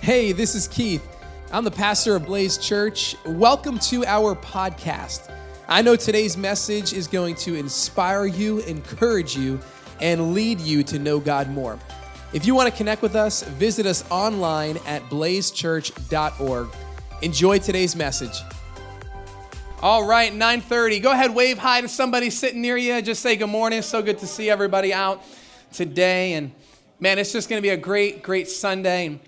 Hey, this is Keith. I'm the pastor of Blaze Church. Welcome to our podcast. I know today's message is going to inspire you, encourage you, and lead you to know God more. If you want to connect with us, visit us online at blazechurch.org. Enjoy today's message. All right, 9:30. Go ahead, wave hi to somebody sitting near you. Just say good morning. So good to see everybody out today. And man, it's just going to be a great, great Sunday.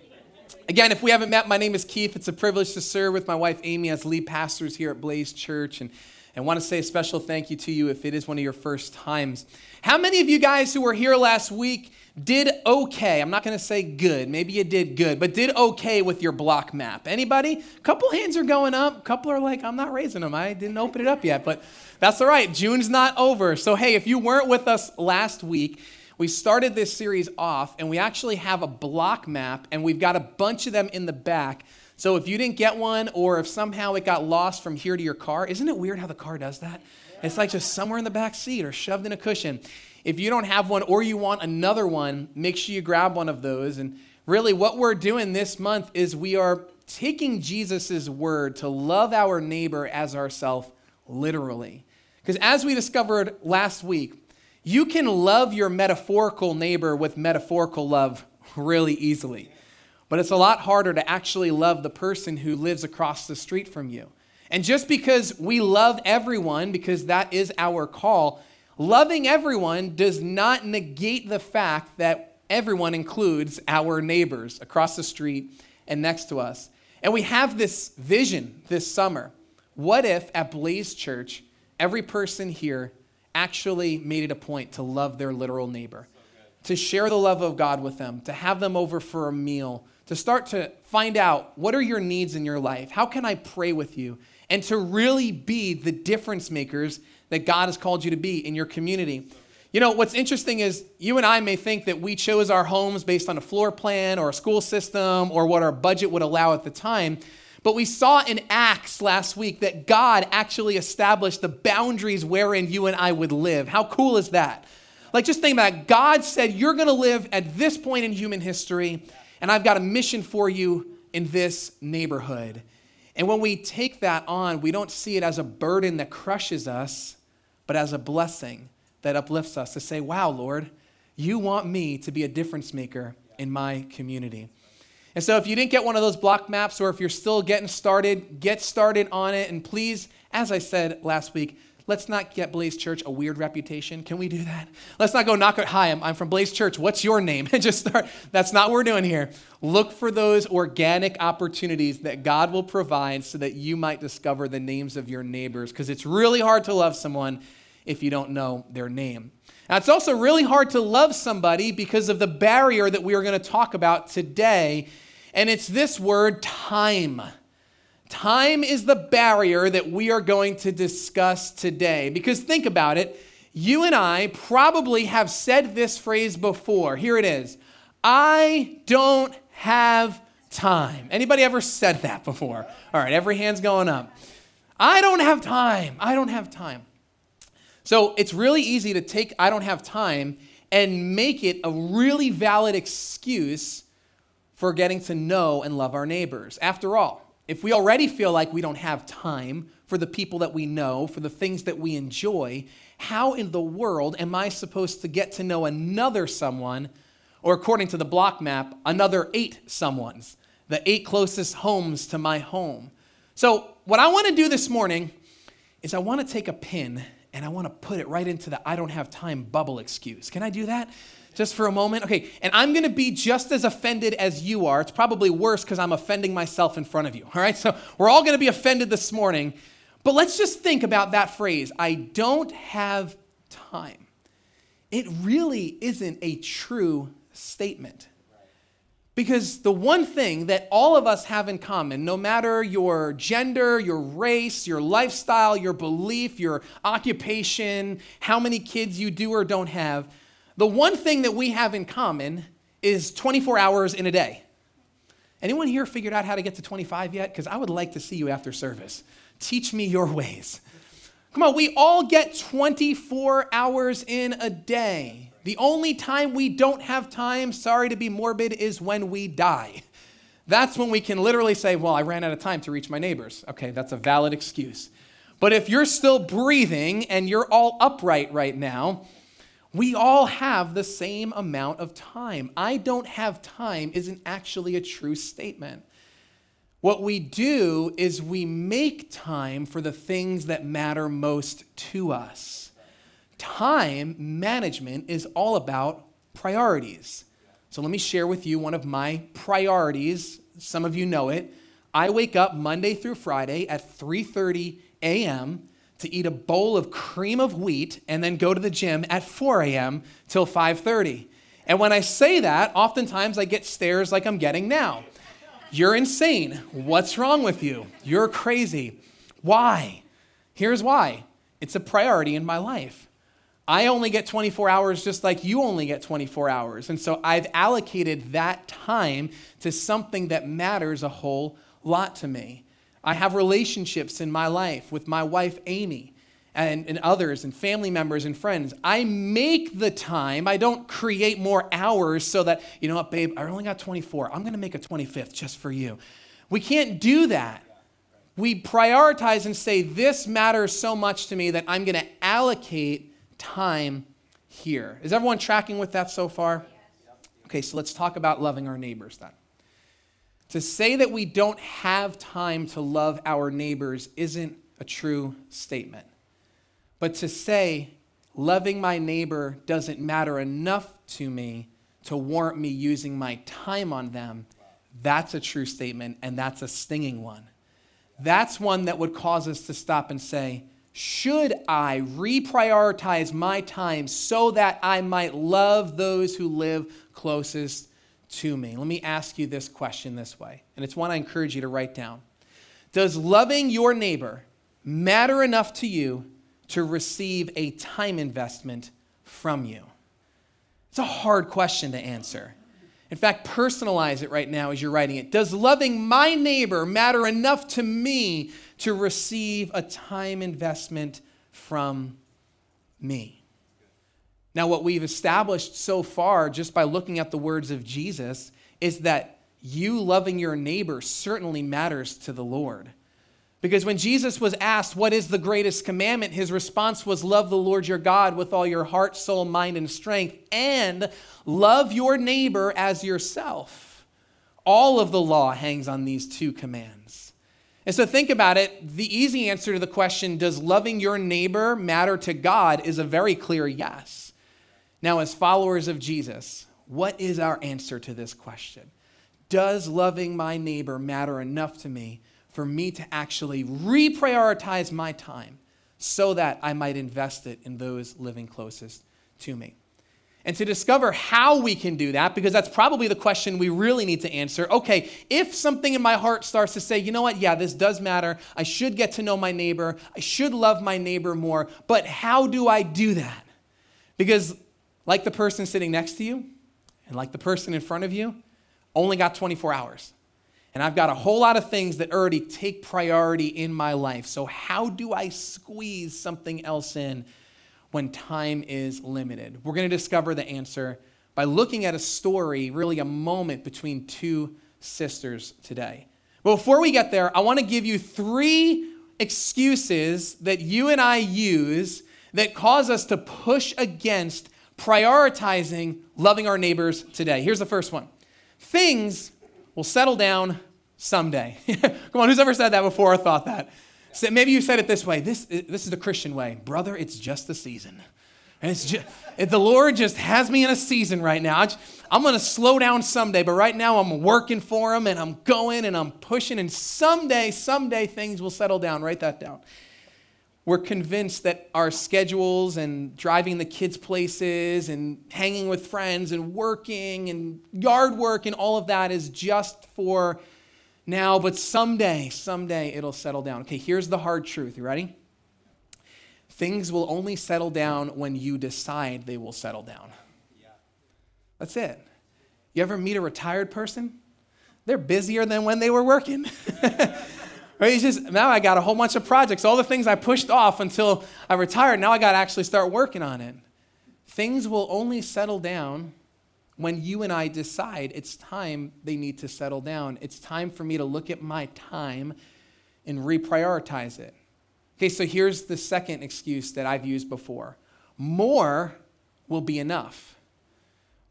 Again, if we haven't met, my name is Keith. It's a privilege to serve with my wife Amy as lead pastors here at Blaze Church. And I want to say a special thank you to you if it is one of your first times. How many of you guys who were here last week did okay? I'm not going to say good. Maybe you did good, but did okay with your block map. Anybody? A couple hands are going up. A couple are like, I'm not raising them. I didn't open it up yet, but that's all right. June's not over. So, hey, if you weren't with us last week, we started this series off and we actually have a block map and we've got a bunch of them in the back. So if you didn't get one or if somehow it got lost from here to your car, isn't it weird how the car does that? It's like just somewhere in the back seat or shoved in a cushion. If you don't have one or you want another one, make sure you grab one of those. And really, what we're doing this month is we are taking Jesus' word to love our neighbor as ourself literally. Because as we discovered last week, you can love your metaphorical neighbor with metaphorical love really easily. But it's a lot harder to actually love the person who lives across the street from you. And just because we love everyone, because that is our call, loving everyone does not negate the fact that everyone includes our neighbors across the street and next to us. And we have this vision this summer. What if at Blaze Church, every person here actually made it a point to love their literal neighbor, to share the love of God with them, to have them over for a meal, to start to find out what are your needs in your life? How can I pray with you? And to really be the difference makers that God has called you to be in your community. You know, what's interesting is you and I may think that we chose our homes based on a floor plan or a school system or what our budget would allow at the time. But we saw in Acts last week that God actually established the boundaries wherein you and I would live. How cool is that? Like, just think about it. God said, You're going to live at this point in human history, and I've got a mission for you in this neighborhood. And when we take that on, we don't see it as a burden that crushes us, but as a blessing that uplifts us to say, Wow, Lord, you want me to be a difference maker in my community. And so if you didn't get one of those block maps or if you're still getting started, get started on it. And please, as I said last week, let's not get Blaze Church a weird reputation. Can we do that? Let's not go knock it. Hi, I'm, I'm from Blaze Church. What's your name? And just start. That's not what we're doing here. Look for those organic opportunities that God will provide so that you might discover the names of your neighbors because it's really hard to love someone if you don't know their name. Now, it's also really hard to love somebody because of the barrier that we are going to talk about today, and it's this word time. Time is the barrier that we are going to discuss today. Because think about it, you and I probably have said this phrase before. Here it is I don't have time. Anybody ever said that before? All right, every hand's going up. I don't have time. I don't have time. So it's really easy to take I don't have time and make it a really valid excuse for getting to know and love our neighbors. After all, if we already feel like we don't have time for the people that we know, for the things that we enjoy, how in the world am I supposed to get to know another someone, or according to the block map, another eight someones, the eight closest homes to my home? So, what I want to do this morning is I want to take a pin and I want to put it right into the I don't have time bubble excuse. Can I do that? Just for a moment? Okay, and I'm gonna be just as offended as you are. It's probably worse because I'm offending myself in front of you. All right, so we're all gonna be offended this morning. But let's just think about that phrase I don't have time. It really isn't a true statement. Because the one thing that all of us have in common, no matter your gender, your race, your lifestyle, your belief, your occupation, how many kids you do or don't have, the one thing that we have in common is 24 hours in a day. Anyone here figured out how to get to 25 yet? Because I would like to see you after service. Teach me your ways. Come on, we all get 24 hours in a day. The only time we don't have time, sorry to be morbid, is when we die. that's when we can literally say, Well, I ran out of time to reach my neighbors. Okay, that's a valid excuse. But if you're still breathing and you're all upright right now, we all have the same amount of time. I don't have time isn't actually a true statement. What we do is we make time for the things that matter most to us. Time management is all about priorities. So let me share with you one of my priorities. Some of you know it. I wake up Monday through Friday at 3:30 a.m. to eat a bowl of cream of wheat and then go to the gym at 4 a.m. till 5:30. And when I say that, oftentimes I get stares like I'm getting now. You're insane. What's wrong with you? You're crazy. Why? Here's why. It's a priority in my life. I only get 24 hours just like you only get 24 hours. And so I've allocated that time to something that matters a whole lot to me. I have relationships in my life with my wife, Amy, and, and others, and family members and friends. I make the time. I don't create more hours so that, you know what, babe, I only got 24. I'm going to make a 25th just for you. We can't do that. We prioritize and say, this matters so much to me that I'm going to allocate time here. Is everyone tracking with that so far? Okay, so let's talk about loving our neighbors then. To say that we don't have time to love our neighbors isn't a true statement. But to say loving my neighbor doesn't matter enough to me to warrant me using my time on them, that's a true statement and that's a stinging one. That's one that would cause us to stop and say, should I reprioritize my time so that I might love those who live closest to me? Let me ask you this question this way, and it's one I encourage you to write down. Does loving your neighbor matter enough to you to receive a time investment from you? It's a hard question to answer. In fact, personalize it right now as you're writing it. Does loving my neighbor matter enough to me to receive a time investment from me? Now, what we've established so far, just by looking at the words of Jesus, is that you loving your neighbor certainly matters to the Lord. Because when Jesus was asked, What is the greatest commandment? his response was, Love the Lord your God with all your heart, soul, mind, and strength, and love your neighbor as yourself. All of the law hangs on these two commands. And so think about it. The easy answer to the question, Does loving your neighbor matter to God? is a very clear yes. Now, as followers of Jesus, what is our answer to this question? Does loving my neighbor matter enough to me for me to actually reprioritize my time so that I might invest it in those living closest to me? And to discover how we can do that, because that's probably the question we really need to answer. Okay, if something in my heart starts to say, you know what, yeah, this does matter. I should get to know my neighbor. I should love my neighbor more. But how do I do that? Because like the person sitting next to you and like the person in front of you, only got 24 hours. And I've got a whole lot of things that already take priority in my life. So, how do I squeeze something else in when time is limited? We're going to discover the answer by looking at a story, really a moment between two sisters today. But before we get there, I want to give you three excuses that you and I use that cause us to push against prioritizing loving our neighbors today. Here's the first one things will settle down someday. Come on, who's ever said that before or thought that? So maybe you said it this way this, this is the Christian way. Brother, it's just the season. And it's just, the Lord just has me in a season right now. I'm going to slow down someday, but right now I'm working for Him and I'm going and I'm pushing, and someday, someday things will settle down. Write that down we're convinced that our schedules and driving the kids places and hanging with friends and working and yard work and all of that is just for now, but someday, someday it'll settle down. Okay, here's the hard truth. You ready? Things will only settle down when you decide they will settle down. That's it. You ever meet a retired person? They're busier than when they were working. Right? He's just, now I got a whole bunch of projects, all the things I pushed off until I retired. Now I got to actually start working on it. Things will only settle down when you and I decide it's time they need to settle down. It's time for me to look at my time and reprioritize it. Okay, so here's the second excuse that I've used before more will be enough.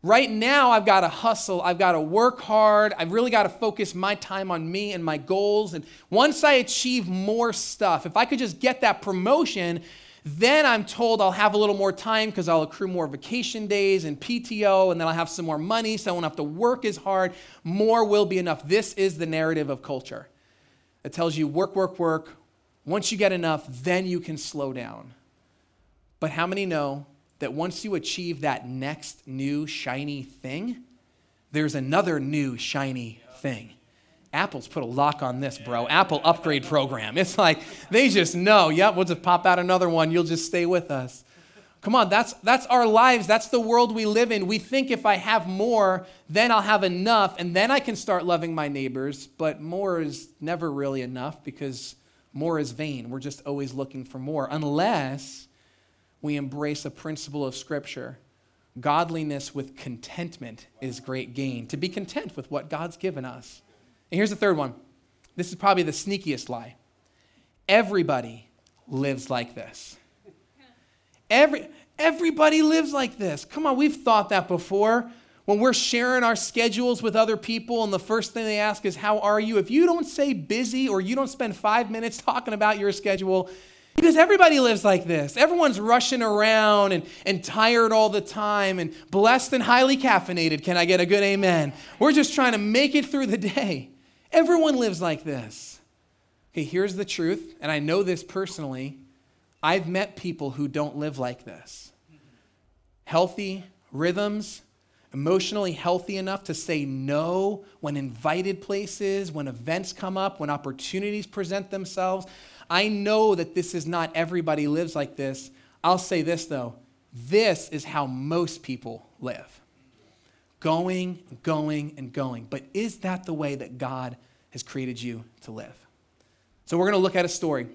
Right now, I've got to hustle. I've got to work hard. I've really got to focus my time on me and my goals. And once I achieve more stuff, if I could just get that promotion, then I'm told I'll have a little more time because I'll accrue more vacation days and PTO, and then I'll have some more money, so I won't have to work as hard. More will be enough. This is the narrative of culture. It tells you work, work, work. Once you get enough, then you can slow down. But how many know that once you achieve that next new shiny thing, there's another new shiny thing? Apple's put a lock on this, bro. Apple upgrade program. It's like they just know, yep, we'll just pop out another one. You'll just stay with us. Come on, that's that's our lives. That's the world we live in. We think if I have more, then I'll have enough and then I can start loving my neighbors, but more is never really enough because more is vain. We're just always looking for more unless we embrace a principle of scripture. Godliness with contentment is great gain. To be content with what God's given us. And here's the third one. This is probably the sneakiest lie. Everybody lives like this. Every, everybody lives like this. Come on, we've thought that before. When we're sharing our schedules with other people, and the first thing they ask is, How are you? If you don't say busy or you don't spend five minutes talking about your schedule, because everybody lives like this. Everyone's rushing around and, and tired all the time and blessed and highly caffeinated. Can I get a good amen? We're just trying to make it through the day. Everyone lives like this. Okay, here's the truth, and I know this personally. I've met people who don't live like this. Healthy rhythms, emotionally healthy enough to say no when invited places, when events come up, when opportunities present themselves. I know that this is not everybody lives like this. I'll say this though this is how most people live going, going, and going. But is that the way that God has created you to live? So we're going to look at a story,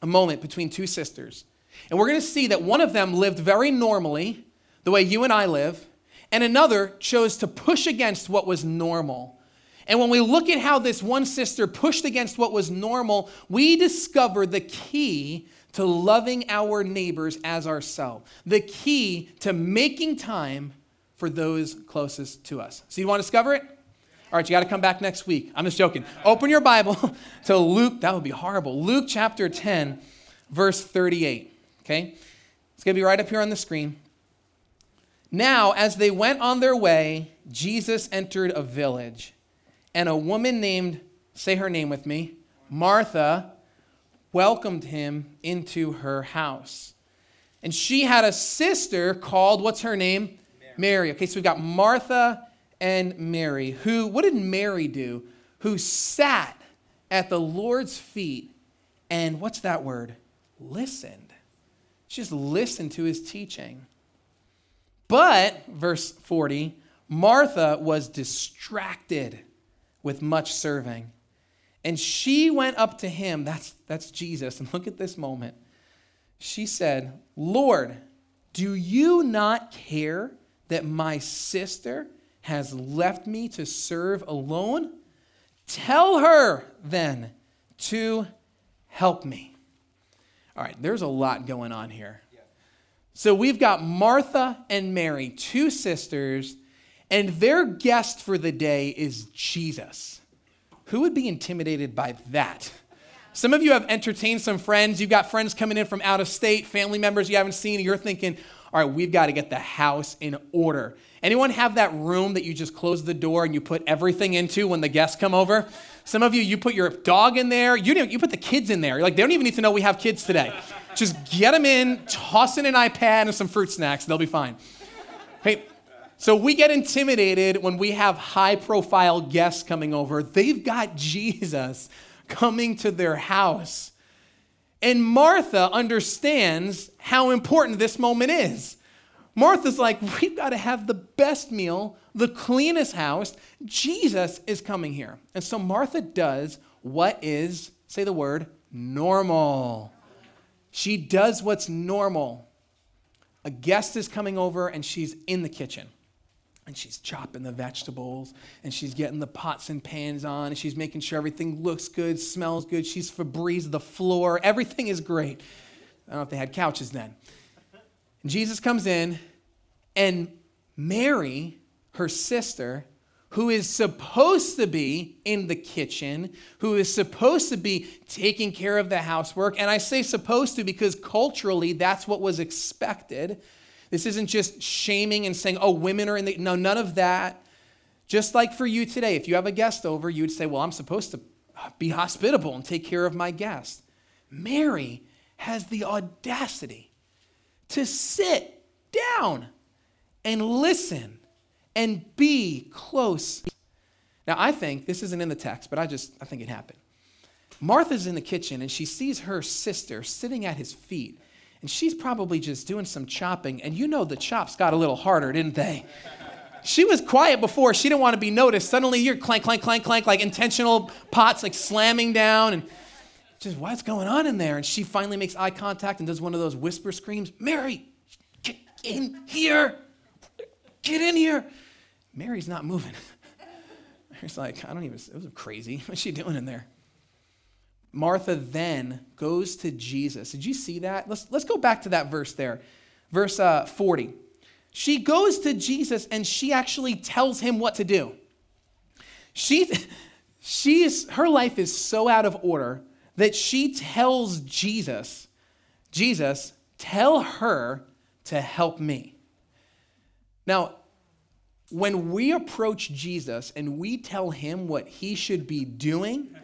a moment between two sisters. And we're going to see that one of them lived very normally, the way you and I live, and another chose to push against what was normal. And when we look at how this one sister pushed against what was normal, we discover the key to loving our neighbors as ourselves, the key to making time for those closest to us. So you want to discover it? All right, you got to come back next week. I'm just joking. Open your Bible to Luke, that would be horrible. Luke chapter 10, verse 38. Okay? It's going to be right up here on the screen. Now, as they went on their way, Jesus entered a village, and a woman named, say her name with me, Martha, welcomed him into her house. And she had a sister called, what's her name? Mary. Okay, so we've got Martha and Mary. Who, what did Mary do? Who sat at the Lord's feet and what's that word? Listened. She just listened to his teaching. But, verse 40, Martha was distracted with much serving. And she went up to him, that's, that's Jesus, and look at this moment. She said, Lord, do you not care that my sister has left me to serve alone? Tell her then to help me. All right, there's a lot going on here. So we've got Martha and Mary, two sisters, and their guest for the day is Jesus. Who would be intimidated by that? Some of you have entertained some friends. You've got friends coming in from out of state, family members you haven't seen, and you're thinking, all right, we've got to get the house in order. Anyone have that room that you just close the door and you put everything into when the guests come over? Some of you, you put your dog in there. You, you put the kids in there. You're like, they don't even need to know we have kids today. Just get them in, toss in an iPad and some fruit snacks. They'll be fine. Hey, so we get intimidated when we have high profile guests coming over. They've got Jesus coming to their house. And Martha understands how important this moment is. Martha's like, we've got to have the best meal, the cleanest house. Jesus is coming here. And so Martha does what is, say the word, normal. She does what's normal. A guest is coming over and she's in the kitchen. And she's chopping the vegetables and she's getting the pots and pans on and she's making sure everything looks good, smells good. She's Febreze the floor. Everything is great. I don't know if they had couches then. And Jesus comes in and Mary, her sister, who is supposed to be in the kitchen, who is supposed to be taking care of the housework. And I say supposed to because culturally that's what was expected. This isn't just shaming and saying, oh, women are in the. No, none of that. Just like for you today, if you have a guest over, you would say, well, I'm supposed to be hospitable and take care of my guest. Mary has the audacity to sit down and listen and be close. Now, I think this isn't in the text, but I just I think it happened. Martha's in the kitchen and she sees her sister sitting at his feet and she's probably just doing some chopping. And you know the chops got a little harder, didn't they? She was quiet before. She didn't want to be noticed. Suddenly you're clank, clank, clank, clank, like intentional pots like slamming down. And just, what's going on in there? And she finally makes eye contact and does one of those whisper screams Mary, get in here. Get in here. Mary's not moving. Mary's like, I don't even, it was crazy. What's she doing in there? Martha then goes to Jesus. Did you see that? Let's, let's go back to that verse there. Verse uh, 40. She goes to Jesus and she actually tells him what to do. She, she is, her life is so out of order that she tells Jesus, Jesus, tell her to help me. Now, when we approach Jesus and we tell him what he should be doing,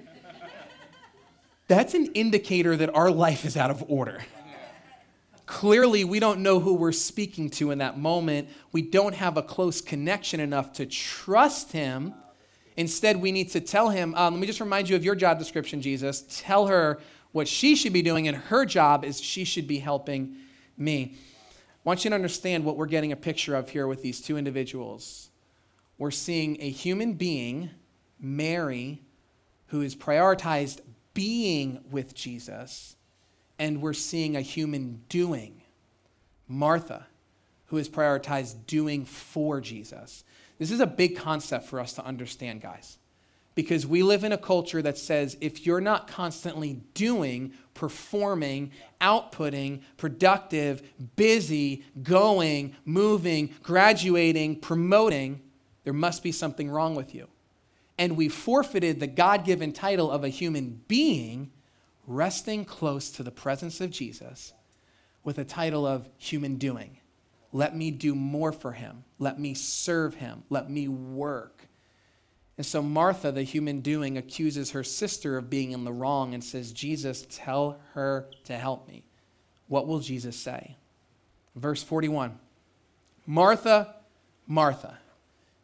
that's an indicator that our life is out of order. Clearly, we don't know who we're speaking to in that moment. We don't have a close connection enough to trust him. Instead, we need to tell him, um, let me just remind you of your job description, Jesus. Tell her what she should be doing, and her job is she should be helping me. I want you to understand what we're getting a picture of here with these two individuals. We're seeing a human being, Mary, who is prioritized being with Jesus, and we're seeing a human doing. Martha, who has prioritized doing for Jesus. This is a big concept for us to understand, guys, because we live in a culture that says if you're not constantly doing, performing, outputting, productive, busy, going, moving, graduating, promoting, there must be something wrong with you and we forfeited the God given title of a human being resting close to the presence of Jesus with a title of human doing. Let me do more for him. Let me serve him. Let me work. And so Martha, the human doing, accuses her sister of being in the wrong and says, Jesus, tell her to help me. What will Jesus say? Verse 41 Martha, Martha.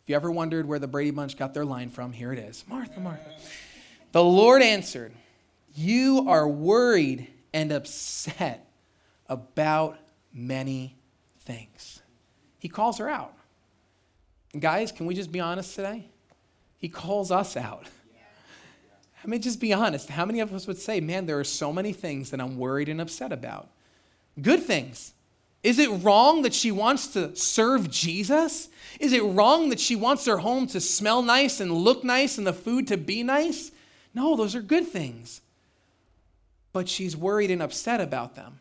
If you ever wondered where the Brady Bunch got their line from, here it is Martha, Martha. The Lord answered, You are worried and upset about many things. He calls her out. And guys, can we just be honest today? He calls us out. I mean, just be honest. How many of us would say, man, there are so many things that I'm worried and upset about? Good things. Is it wrong that she wants to serve Jesus? Is it wrong that she wants her home to smell nice and look nice and the food to be nice? No, those are good things. But she's worried and upset about them.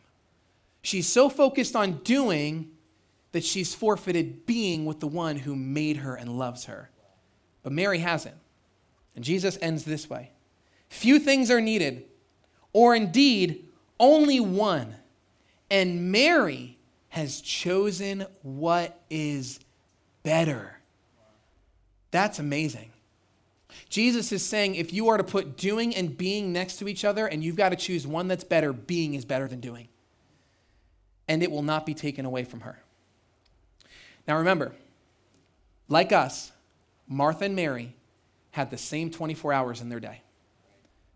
She's so focused on doing that she's forfeited being with the one who made her and loves her. But Mary hasn't. And Jesus ends this way Few things are needed, or indeed only one. And Mary has chosen what is better. That's amazing. Jesus is saying if you are to put doing and being next to each other and you've got to choose one that's better, being is better than doing. And it will not be taken away from her. Now remember, like us, Martha and Mary had the same 24 hours in their day.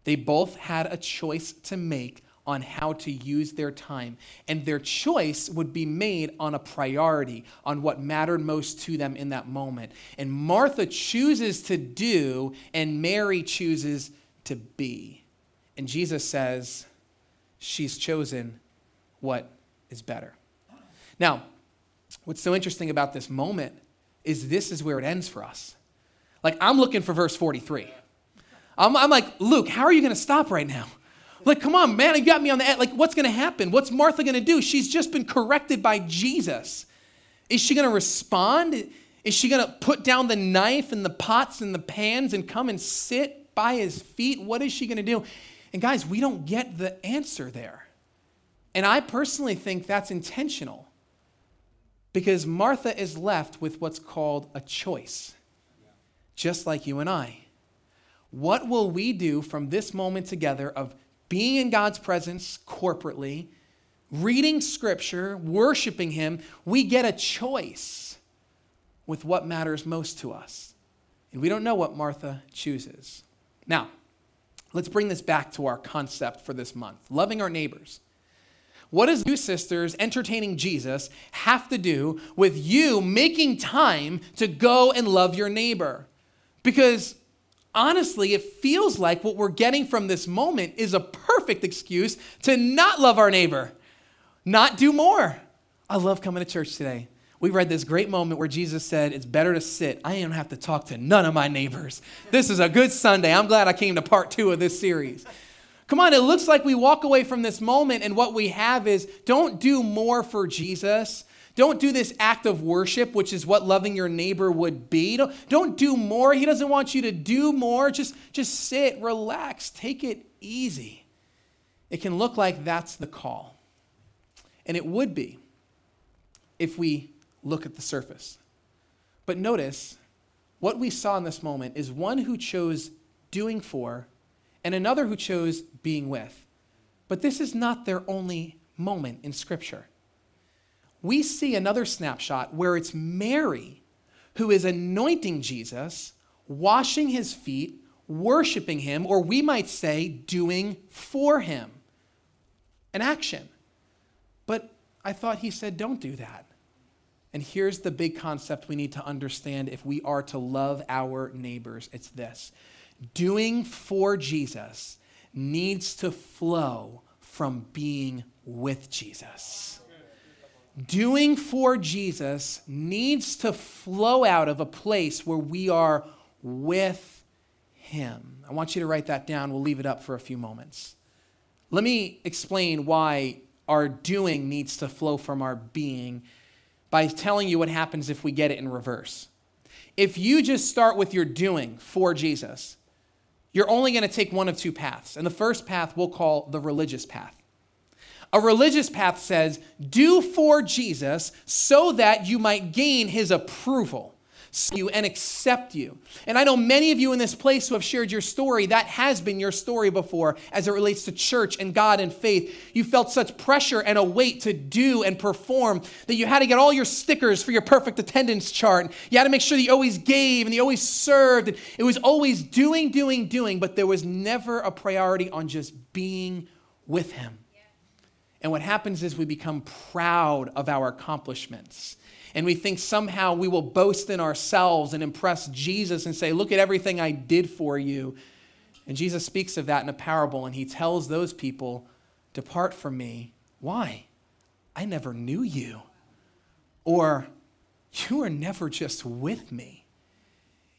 They both had a choice to make on how to use their time. And their choice would be made on a priority, on what mattered most to them in that moment. And Martha chooses to do, and Mary chooses to be. And Jesus says, she's chosen what is better. Now, what's so interesting about this moment is this is where it ends for us. Like, I'm looking for verse 43. I'm, I'm like, Luke, how are you going to stop right now? Like, come on, man, you got me on the. Like, what's going to happen? What's Martha going to do? She's just been corrected by Jesus. Is she going to respond? Is she going to put down the knife and the pots and the pans and come and sit by his feet? What is she going to do? And guys, we don't get the answer there. And I personally think that's intentional because Martha is left with what's called a choice, just like you and I. What will we do from this moment together of being in God's presence corporately, reading scripture, worshiping Him? We get a choice with what matters most to us. And we don't know what Martha chooses. Now, let's bring this back to our concept for this month loving our neighbors. What does you sisters entertaining Jesus have to do with you making time to go and love your neighbor? Because honestly, it feels like what we're getting from this moment is a perfect excuse to not love our neighbor, not do more. I love coming to church today. We read this great moment where Jesus said, It's better to sit. I don't have to talk to none of my neighbors. This is a good Sunday. I'm glad I came to part two of this series. Come on, it looks like we walk away from this moment and what we have is don't do more for Jesus. Don't do this act of worship, which is what loving your neighbor would be. Don't, don't do more. He doesn't want you to do more. Just, just sit, relax, take it easy. It can look like that's the call. And it would be if we look at the surface. But notice what we saw in this moment is one who chose doing for and another who chose being with. But this is not their only moment in Scripture. We see another snapshot where it's Mary who is anointing Jesus, washing his feet, worshiping him, or we might say, doing for him. An action. But I thought he said, don't do that. And here's the big concept we need to understand if we are to love our neighbors it's this doing for Jesus needs to flow from being with Jesus. Doing for Jesus needs to flow out of a place where we are with Him. I want you to write that down. We'll leave it up for a few moments. Let me explain why our doing needs to flow from our being by telling you what happens if we get it in reverse. If you just start with your doing for Jesus, you're only going to take one of two paths. And the first path we'll call the religious path. A religious path says, do for Jesus so that you might gain his approval you and accept you. And I know many of you in this place who have shared your story, that has been your story before as it relates to church and God and faith. You felt such pressure and a weight to do and perform that you had to get all your stickers for your perfect attendance chart. You had to make sure that you always gave and you always served. And it was always doing, doing, doing, but there was never a priority on just being with Him. And what happens is we become proud of our accomplishments and we think somehow we will boast in ourselves and impress Jesus and say, Look at everything I did for you. And Jesus speaks of that in a parable, and he tells those people, Depart from me. Why? I never knew you. Or, You are never just with me.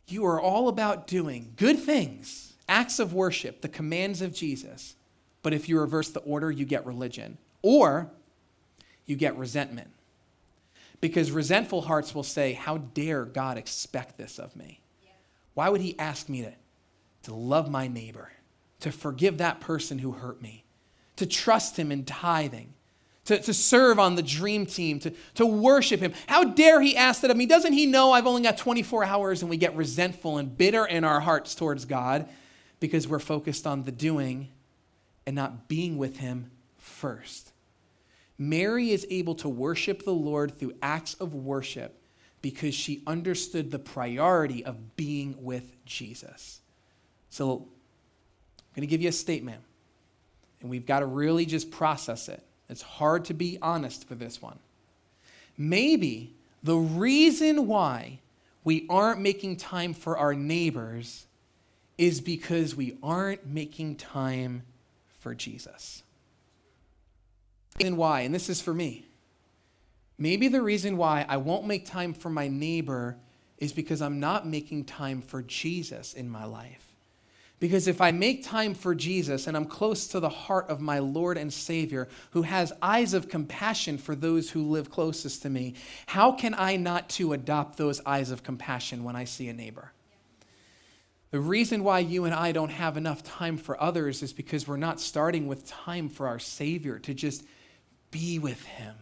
You are all about doing good things, acts of worship, the commands of Jesus. But if you reverse the order, you get religion. Or you get resentment. Because resentful hearts will say, How dare God expect this of me? Why would He ask me to, to love my neighbor, to forgive that person who hurt me, to trust Him in tithing? To, to serve on the dream team, to, to worship him. How dare he ask that of me? Doesn't he know I've only got 24 hours and we get resentful and bitter in our hearts towards God because we're focused on the doing and not being with him first? Mary is able to worship the Lord through acts of worship because she understood the priority of being with Jesus. So I'm going to give you a statement, and we've got to really just process it. It's hard to be honest for this one. Maybe the reason why we aren't making time for our neighbors is because we aren't making time for Jesus reason why, and this is for me, maybe the reason why I won't make time for my neighbor is because I'm not making time for Jesus in my life. Because if I make time for Jesus and I'm close to the heart of my Lord and Savior, who has eyes of compassion for those who live closest to me, how can I not to adopt those eyes of compassion when I see a neighbor? The reason why you and I don't have enough time for others is because we're not starting with time for our Savior to just be with Him.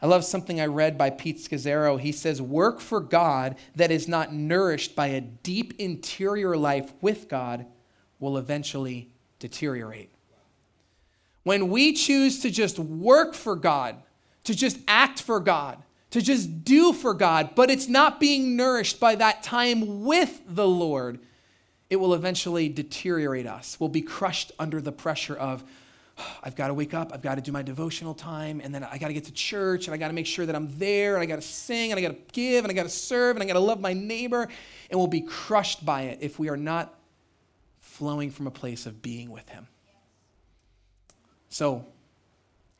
I love something I read by Pete Scazzero. He says, Work for God that is not nourished by a deep interior life with God will eventually deteriorate. When we choose to just work for God, to just act for God, to just do for God, but it's not being nourished by that time with the Lord, it will eventually deteriorate us. We'll be crushed under the pressure of, I've got to wake up, I've got to do my devotional time, and then I got to get to church, and I got to make sure that I'm there, and I got to sing, and I got to give, and I got to serve, and I got to love my neighbor, and we'll be crushed by it if we are not flowing from a place of being with Him. So,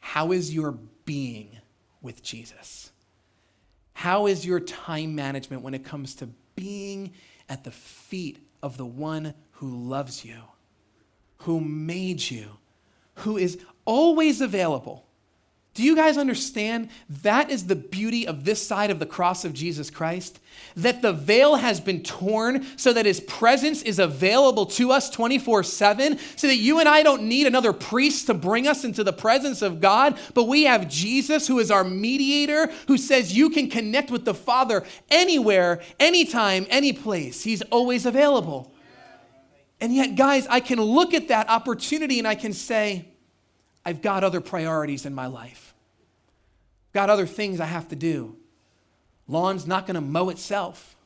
how is your being with Jesus? How is your time management when it comes to being at the feet of the one who loves you, who made you? Who is always available. Do you guys understand? That is the beauty of this side of the cross of Jesus Christ. That the veil has been torn so that his presence is available to us 24 7, so that you and I don't need another priest to bring us into the presence of God, but we have Jesus who is our mediator, who says you can connect with the Father anywhere, anytime, any place. He's always available. And yet, guys, I can look at that opportunity and I can say, I've got other priorities in my life. Got other things I have to do. Lawn's not going to mow itself.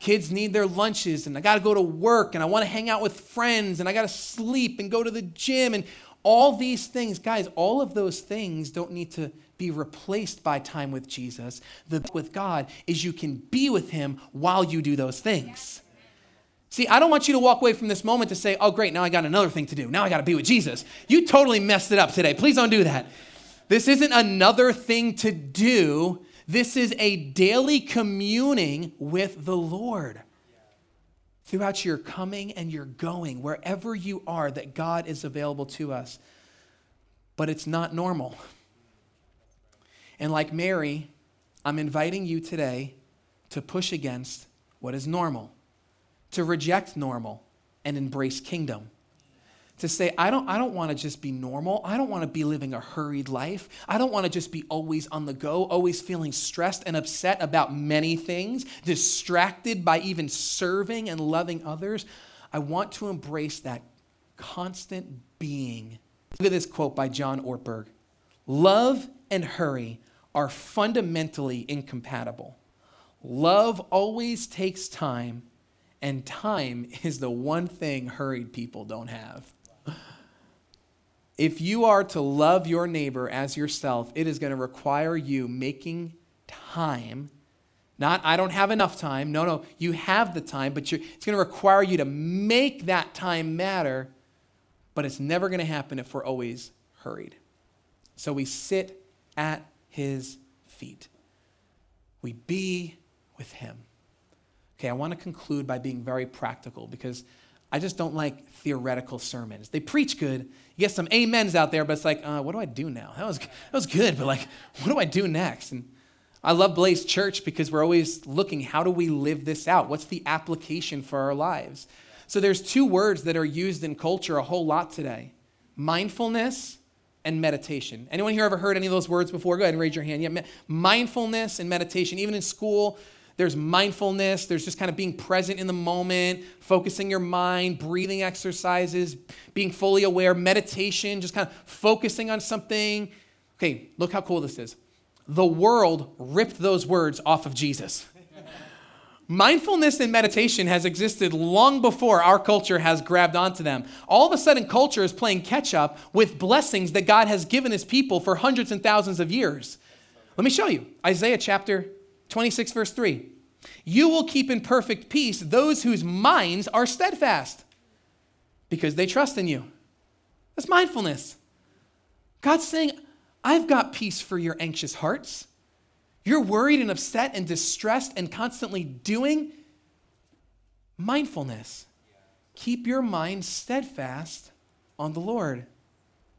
Kids need their lunches, and I got to go to work, and I want to hang out with friends, and I got to sleep and go to the gym, and all these things. Guys, all of those things don't need to be replaced by time with Jesus. The with God is you can be with Him while you do those things. See, I don't want you to walk away from this moment to say, oh, great, now I got another thing to do. Now I got to be with Jesus. You totally messed it up today. Please don't do that. This isn't another thing to do. This is a daily communing with the Lord. Throughout your coming and your going, wherever you are, that God is available to us. But it's not normal. And like Mary, I'm inviting you today to push against what is normal to reject normal and embrace kingdom. To say, I don't, I don't want to just be normal. I don't want to be living a hurried life. I don't want to just be always on the go, always feeling stressed and upset about many things, distracted by even serving and loving others. I want to embrace that constant being. Look at this quote by John Ortberg Love and hurry are fundamentally incompatible. Love always takes time and time is the one thing hurried people don't have. If you are to love your neighbor as yourself, it is going to require you making time. Not, I don't have enough time. No, no, you have the time, but it's going to require you to make that time matter. But it's never going to happen if we're always hurried. So we sit at his feet, we be with him. Okay, I want to conclude by being very practical because I just don't like theoretical sermons. They preach good. You get some amens out there, but it's like, uh, what do I do now? That was, that was good, but like, what do I do next? And I love Blaze Church because we're always looking, how do we live this out? What's the application for our lives? So there's two words that are used in culture a whole lot today. Mindfulness and meditation. Anyone here ever heard any of those words before? Go ahead and raise your hand. Yeah, mindfulness and meditation. Even in school, there's mindfulness, there's just kind of being present in the moment, focusing your mind, breathing exercises, being fully aware, meditation, just kind of focusing on something. Okay, look how cool this is. The world ripped those words off of Jesus. Mindfulness and meditation has existed long before our culture has grabbed onto them. All of a sudden, culture is playing catch up with blessings that God has given his people for hundreds and thousands of years. Let me show you Isaiah chapter 26, verse 3. You will keep in perfect peace those whose minds are steadfast because they trust in you. That's mindfulness. God's saying, I've got peace for your anxious hearts. You're worried and upset and distressed and constantly doing mindfulness. Keep your mind steadfast on the Lord.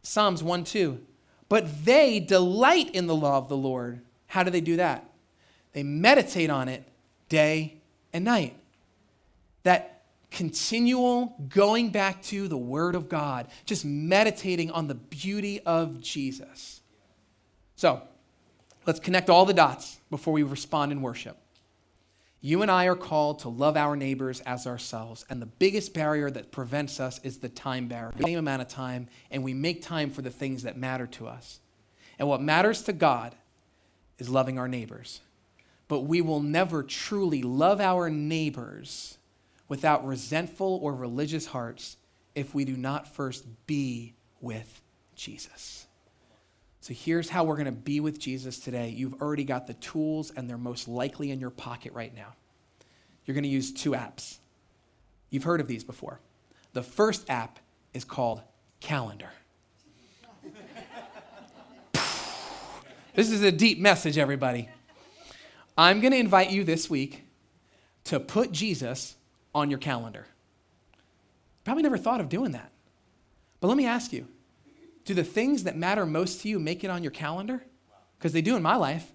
Psalms 1 2. But they delight in the law of the Lord. How do they do that? They meditate on it day and night. That continual going back to the Word of God, just meditating on the beauty of Jesus. So, let's connect all the dots before we respond in worship. You and I are called to love our neighbors as ourselves, and the biggest barrier that prevents us is the time barrier. The same amount of time, and we make time for the things that matter to us. And what matters to God is loving our neighbors. But we will never truly love our neighbors without resentful or religious hearts if we do not first be with Jesus. So here's how we're going to be with Jesus today. You've already got the tools, and they're most likely in your pocket right now. You're going to use two apps. You've heard of these before. The first app is called Calendar. this is a deep message, everybody. I'm going to invite you this week to put Jesus on your calendar. Probably never thought of doing that. But let me ask you do the things that matter most to you make it on your calendar? Because they do in my life.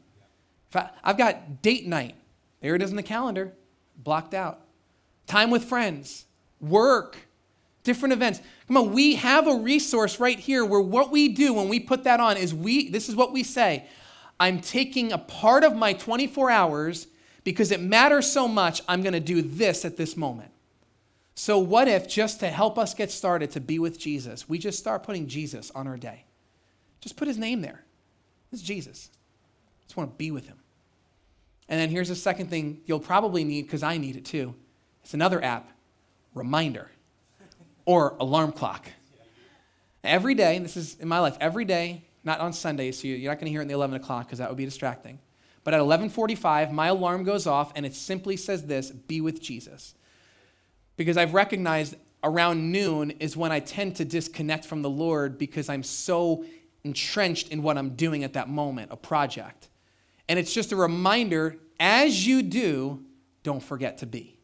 I, I've got date night. There it is in the calendar, blocked out. Time with friends, work, different events. Come on, we have a resource right here where what we do when we put that on is we, this is what we say I'm taking a part of my 24 hours because it matters so much, I'm going to do this at this moment. So, what if just to help us get started to be with Jesus, we just start putting Jesus on our day? Just put his name there. This is Jesus. Just want to be with him. And then here's the second thing you'll probably need because I need it too. It's another app, Reminder or Alarm Clock. Every day, this is in my life, every day, not on Sunday, so you're not going to hear it in the 11 o'clock because that would be distracting. But at 11:45, my alarm goes off, and it simply says this: "Be with Jesus." Because I've recognized around noon is when I tend to disconnect from the Lord because I'm so entrenched in what I'm doing at that moment, a project. And it's just a reminder: as you do, don't forget to be.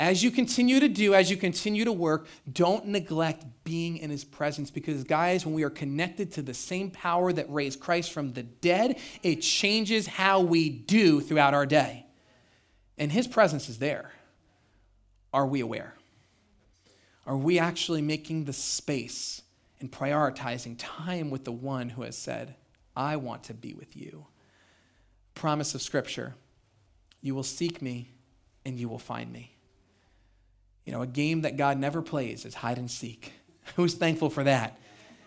As you continue to do, as you continue to work, don't neglect being in his presence because, guys, when we are connected to the same power that raised Christ from the dead, it changes how we do throughout our day. And his presence is there. Are we aware? Are we actually making the space and prioritizing time with the one who has said, I want to be with you? Promise of Scripture you will seek me and you will find me. You know, a game that God never plays is hide and seek. Who's thankful for that?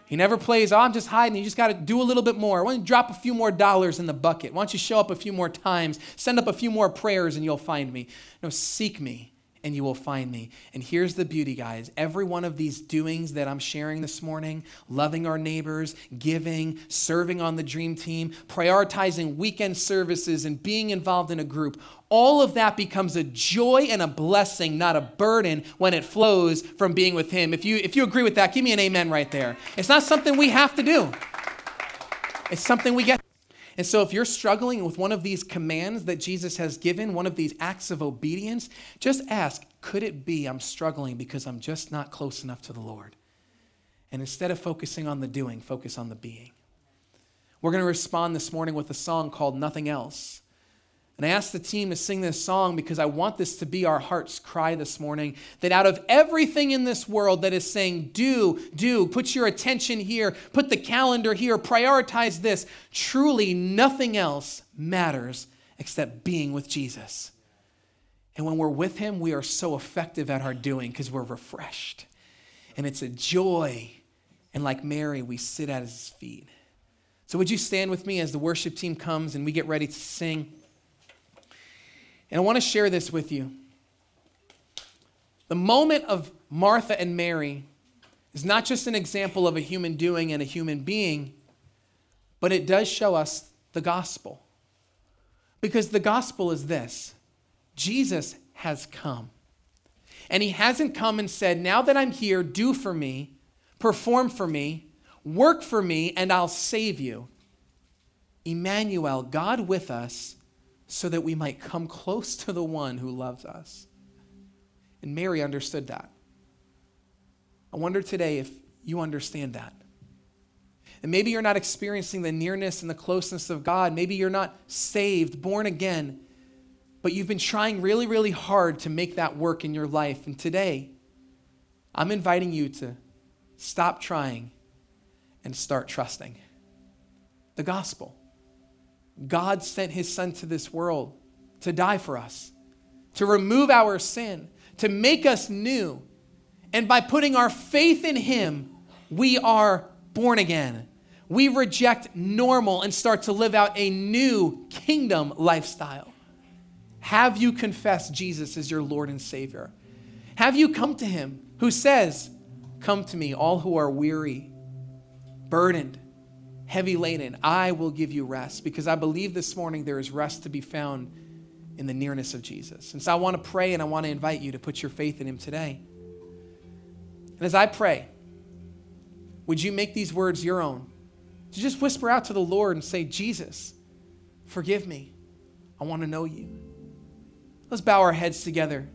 He never plays, oh, I'm just hiding. You just got to do a little bit more. Why don't you drop a few more dollars in the bucket? Why don't you show up a few more times? Send up a few more prayers and you'll find me. No, seek me and you will find me. And here's the beauty, guys. Every one of these doings that I'm sharing this morning loving our neighbors, giving, serving on the dream team, prioritizing weekend services, and being involved in a group all of that becomes a joy and a blessing, not a burden when it flows from being with Him. If you, if you agree with that, give me an amen right there. It's not something we have to do, it's something we get. And so, if you're struggling with one of these commands that Jesus has given, one of these acts of obedience, just ask, could it be I'm struggling because I'm just not close enough to the Lord? And instead of focusing on the doing, focus on the being. We're going to respond this morning with a song called Nothing Else. And I asked the team to sing this song because I want this to be our heart's cry this morning. That out of everything in this world that is saying, do, do, put your attention here, put the calendar here, prioritize this, truly nothing else matters except being with Jesus. And when we're with Him, we are so effective at our doing because we're refreshed. And it's a joy. And like Mary, we sit at His feet. So, would you stand with me as the worship team comes and we get ready to sing? And I want to share this with you. The moment of Martha and Mary is not just an example of a human doing and a human being, but it does show us the gospel. Because the gospel is this Jesus has come. And he hasn't come and said, Now that I'm here, do for me, perform for me, work for me, and I'll save you. Emmanuel, God with us, so that we might come close to the one who loves us. And Mary understood that. I wonder today if you understand that. And maybe you're not experiencing the nearness and the closeness of God. Maybe you're not saved, born again, but you've been trying really, really hard to make that work in your life. And today, I'm inviting you to stop trying and start trusting the gospel. God sent his son to this world to die for us, to remove our sin, to make us new. And by putting our faith in him, we are born again. We reject normal and start to live out a new kingdom lifestyle. Have you confessed Jesus as your Lord and Savior? Have you come to Him who says, Come to me, all who are weary, burdened, heavy laden, I will give you rest. Because I believe this morning there is rest to be found in the nearness of Jesus. And so I want to pray and I want to invite you to put your faith in Him today. And as I pray, would you make these words your own? To just whisper out to the Lord and say, Jesus, forgive me. I want to know you. Let's bow our heads together.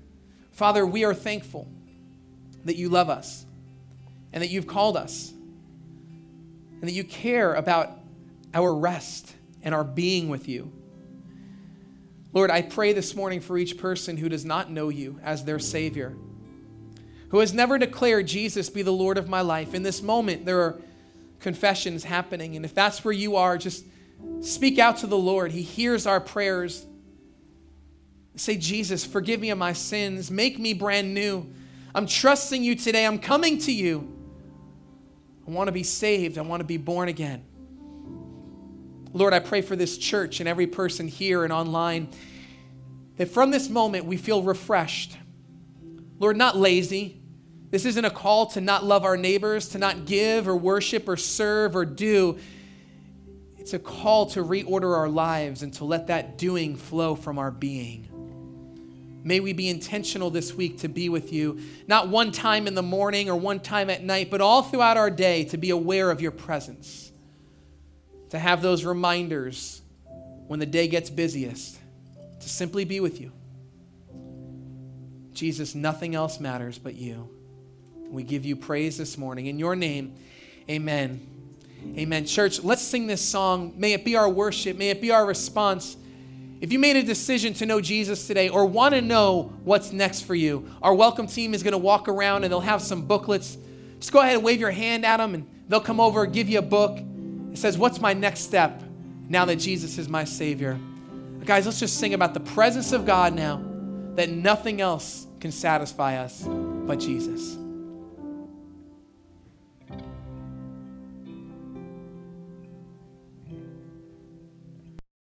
Father, we are thankful that you love us and that you've called us and that you care about our rest and our being with you. Lord, I pray this morning for each person who does not know you as their Savior, who has never declared Jesus be the Lord of my life. In this moment, there are confessions happening. And if that's where you are, just speak out to the Lord. He hears our prayers. Say, Jesus, forgive me of my sins. Make me brand new. I'm trusting you today. I'm coming to you. I want to be saved. I want to be born again. Lord, I pray for this church and every person here and online that from this moment we feel refreshed. Lord, not lazy, this isn't a call to not love our neighbors, to not give or worship or serve or do. It's a call to reorder our lives and to let that doing flow from our being. May we be intentional this week to be with you, not one time in the morning or one time at night, but all throughout our day to be aware of your presence, to have those reminders when the day gets busiest, to simply be with you. Jesus, nothing else matters but you. We give you praise this morning. In your name, amen. Amen. Church, let's sing this song. May it be our worship, may it be our response. If you made a decision to know Jesus today or want to know what's next for you, our welcome team is going to walk around and they'll have some booklets. Just go ahead and wave your hand at them and they'll come over and give you a book. It says, What's my next step now that Jesus is my Savior? Guys, let's just sing about the presence of God now, that nothing else can satisfy us but Jesus.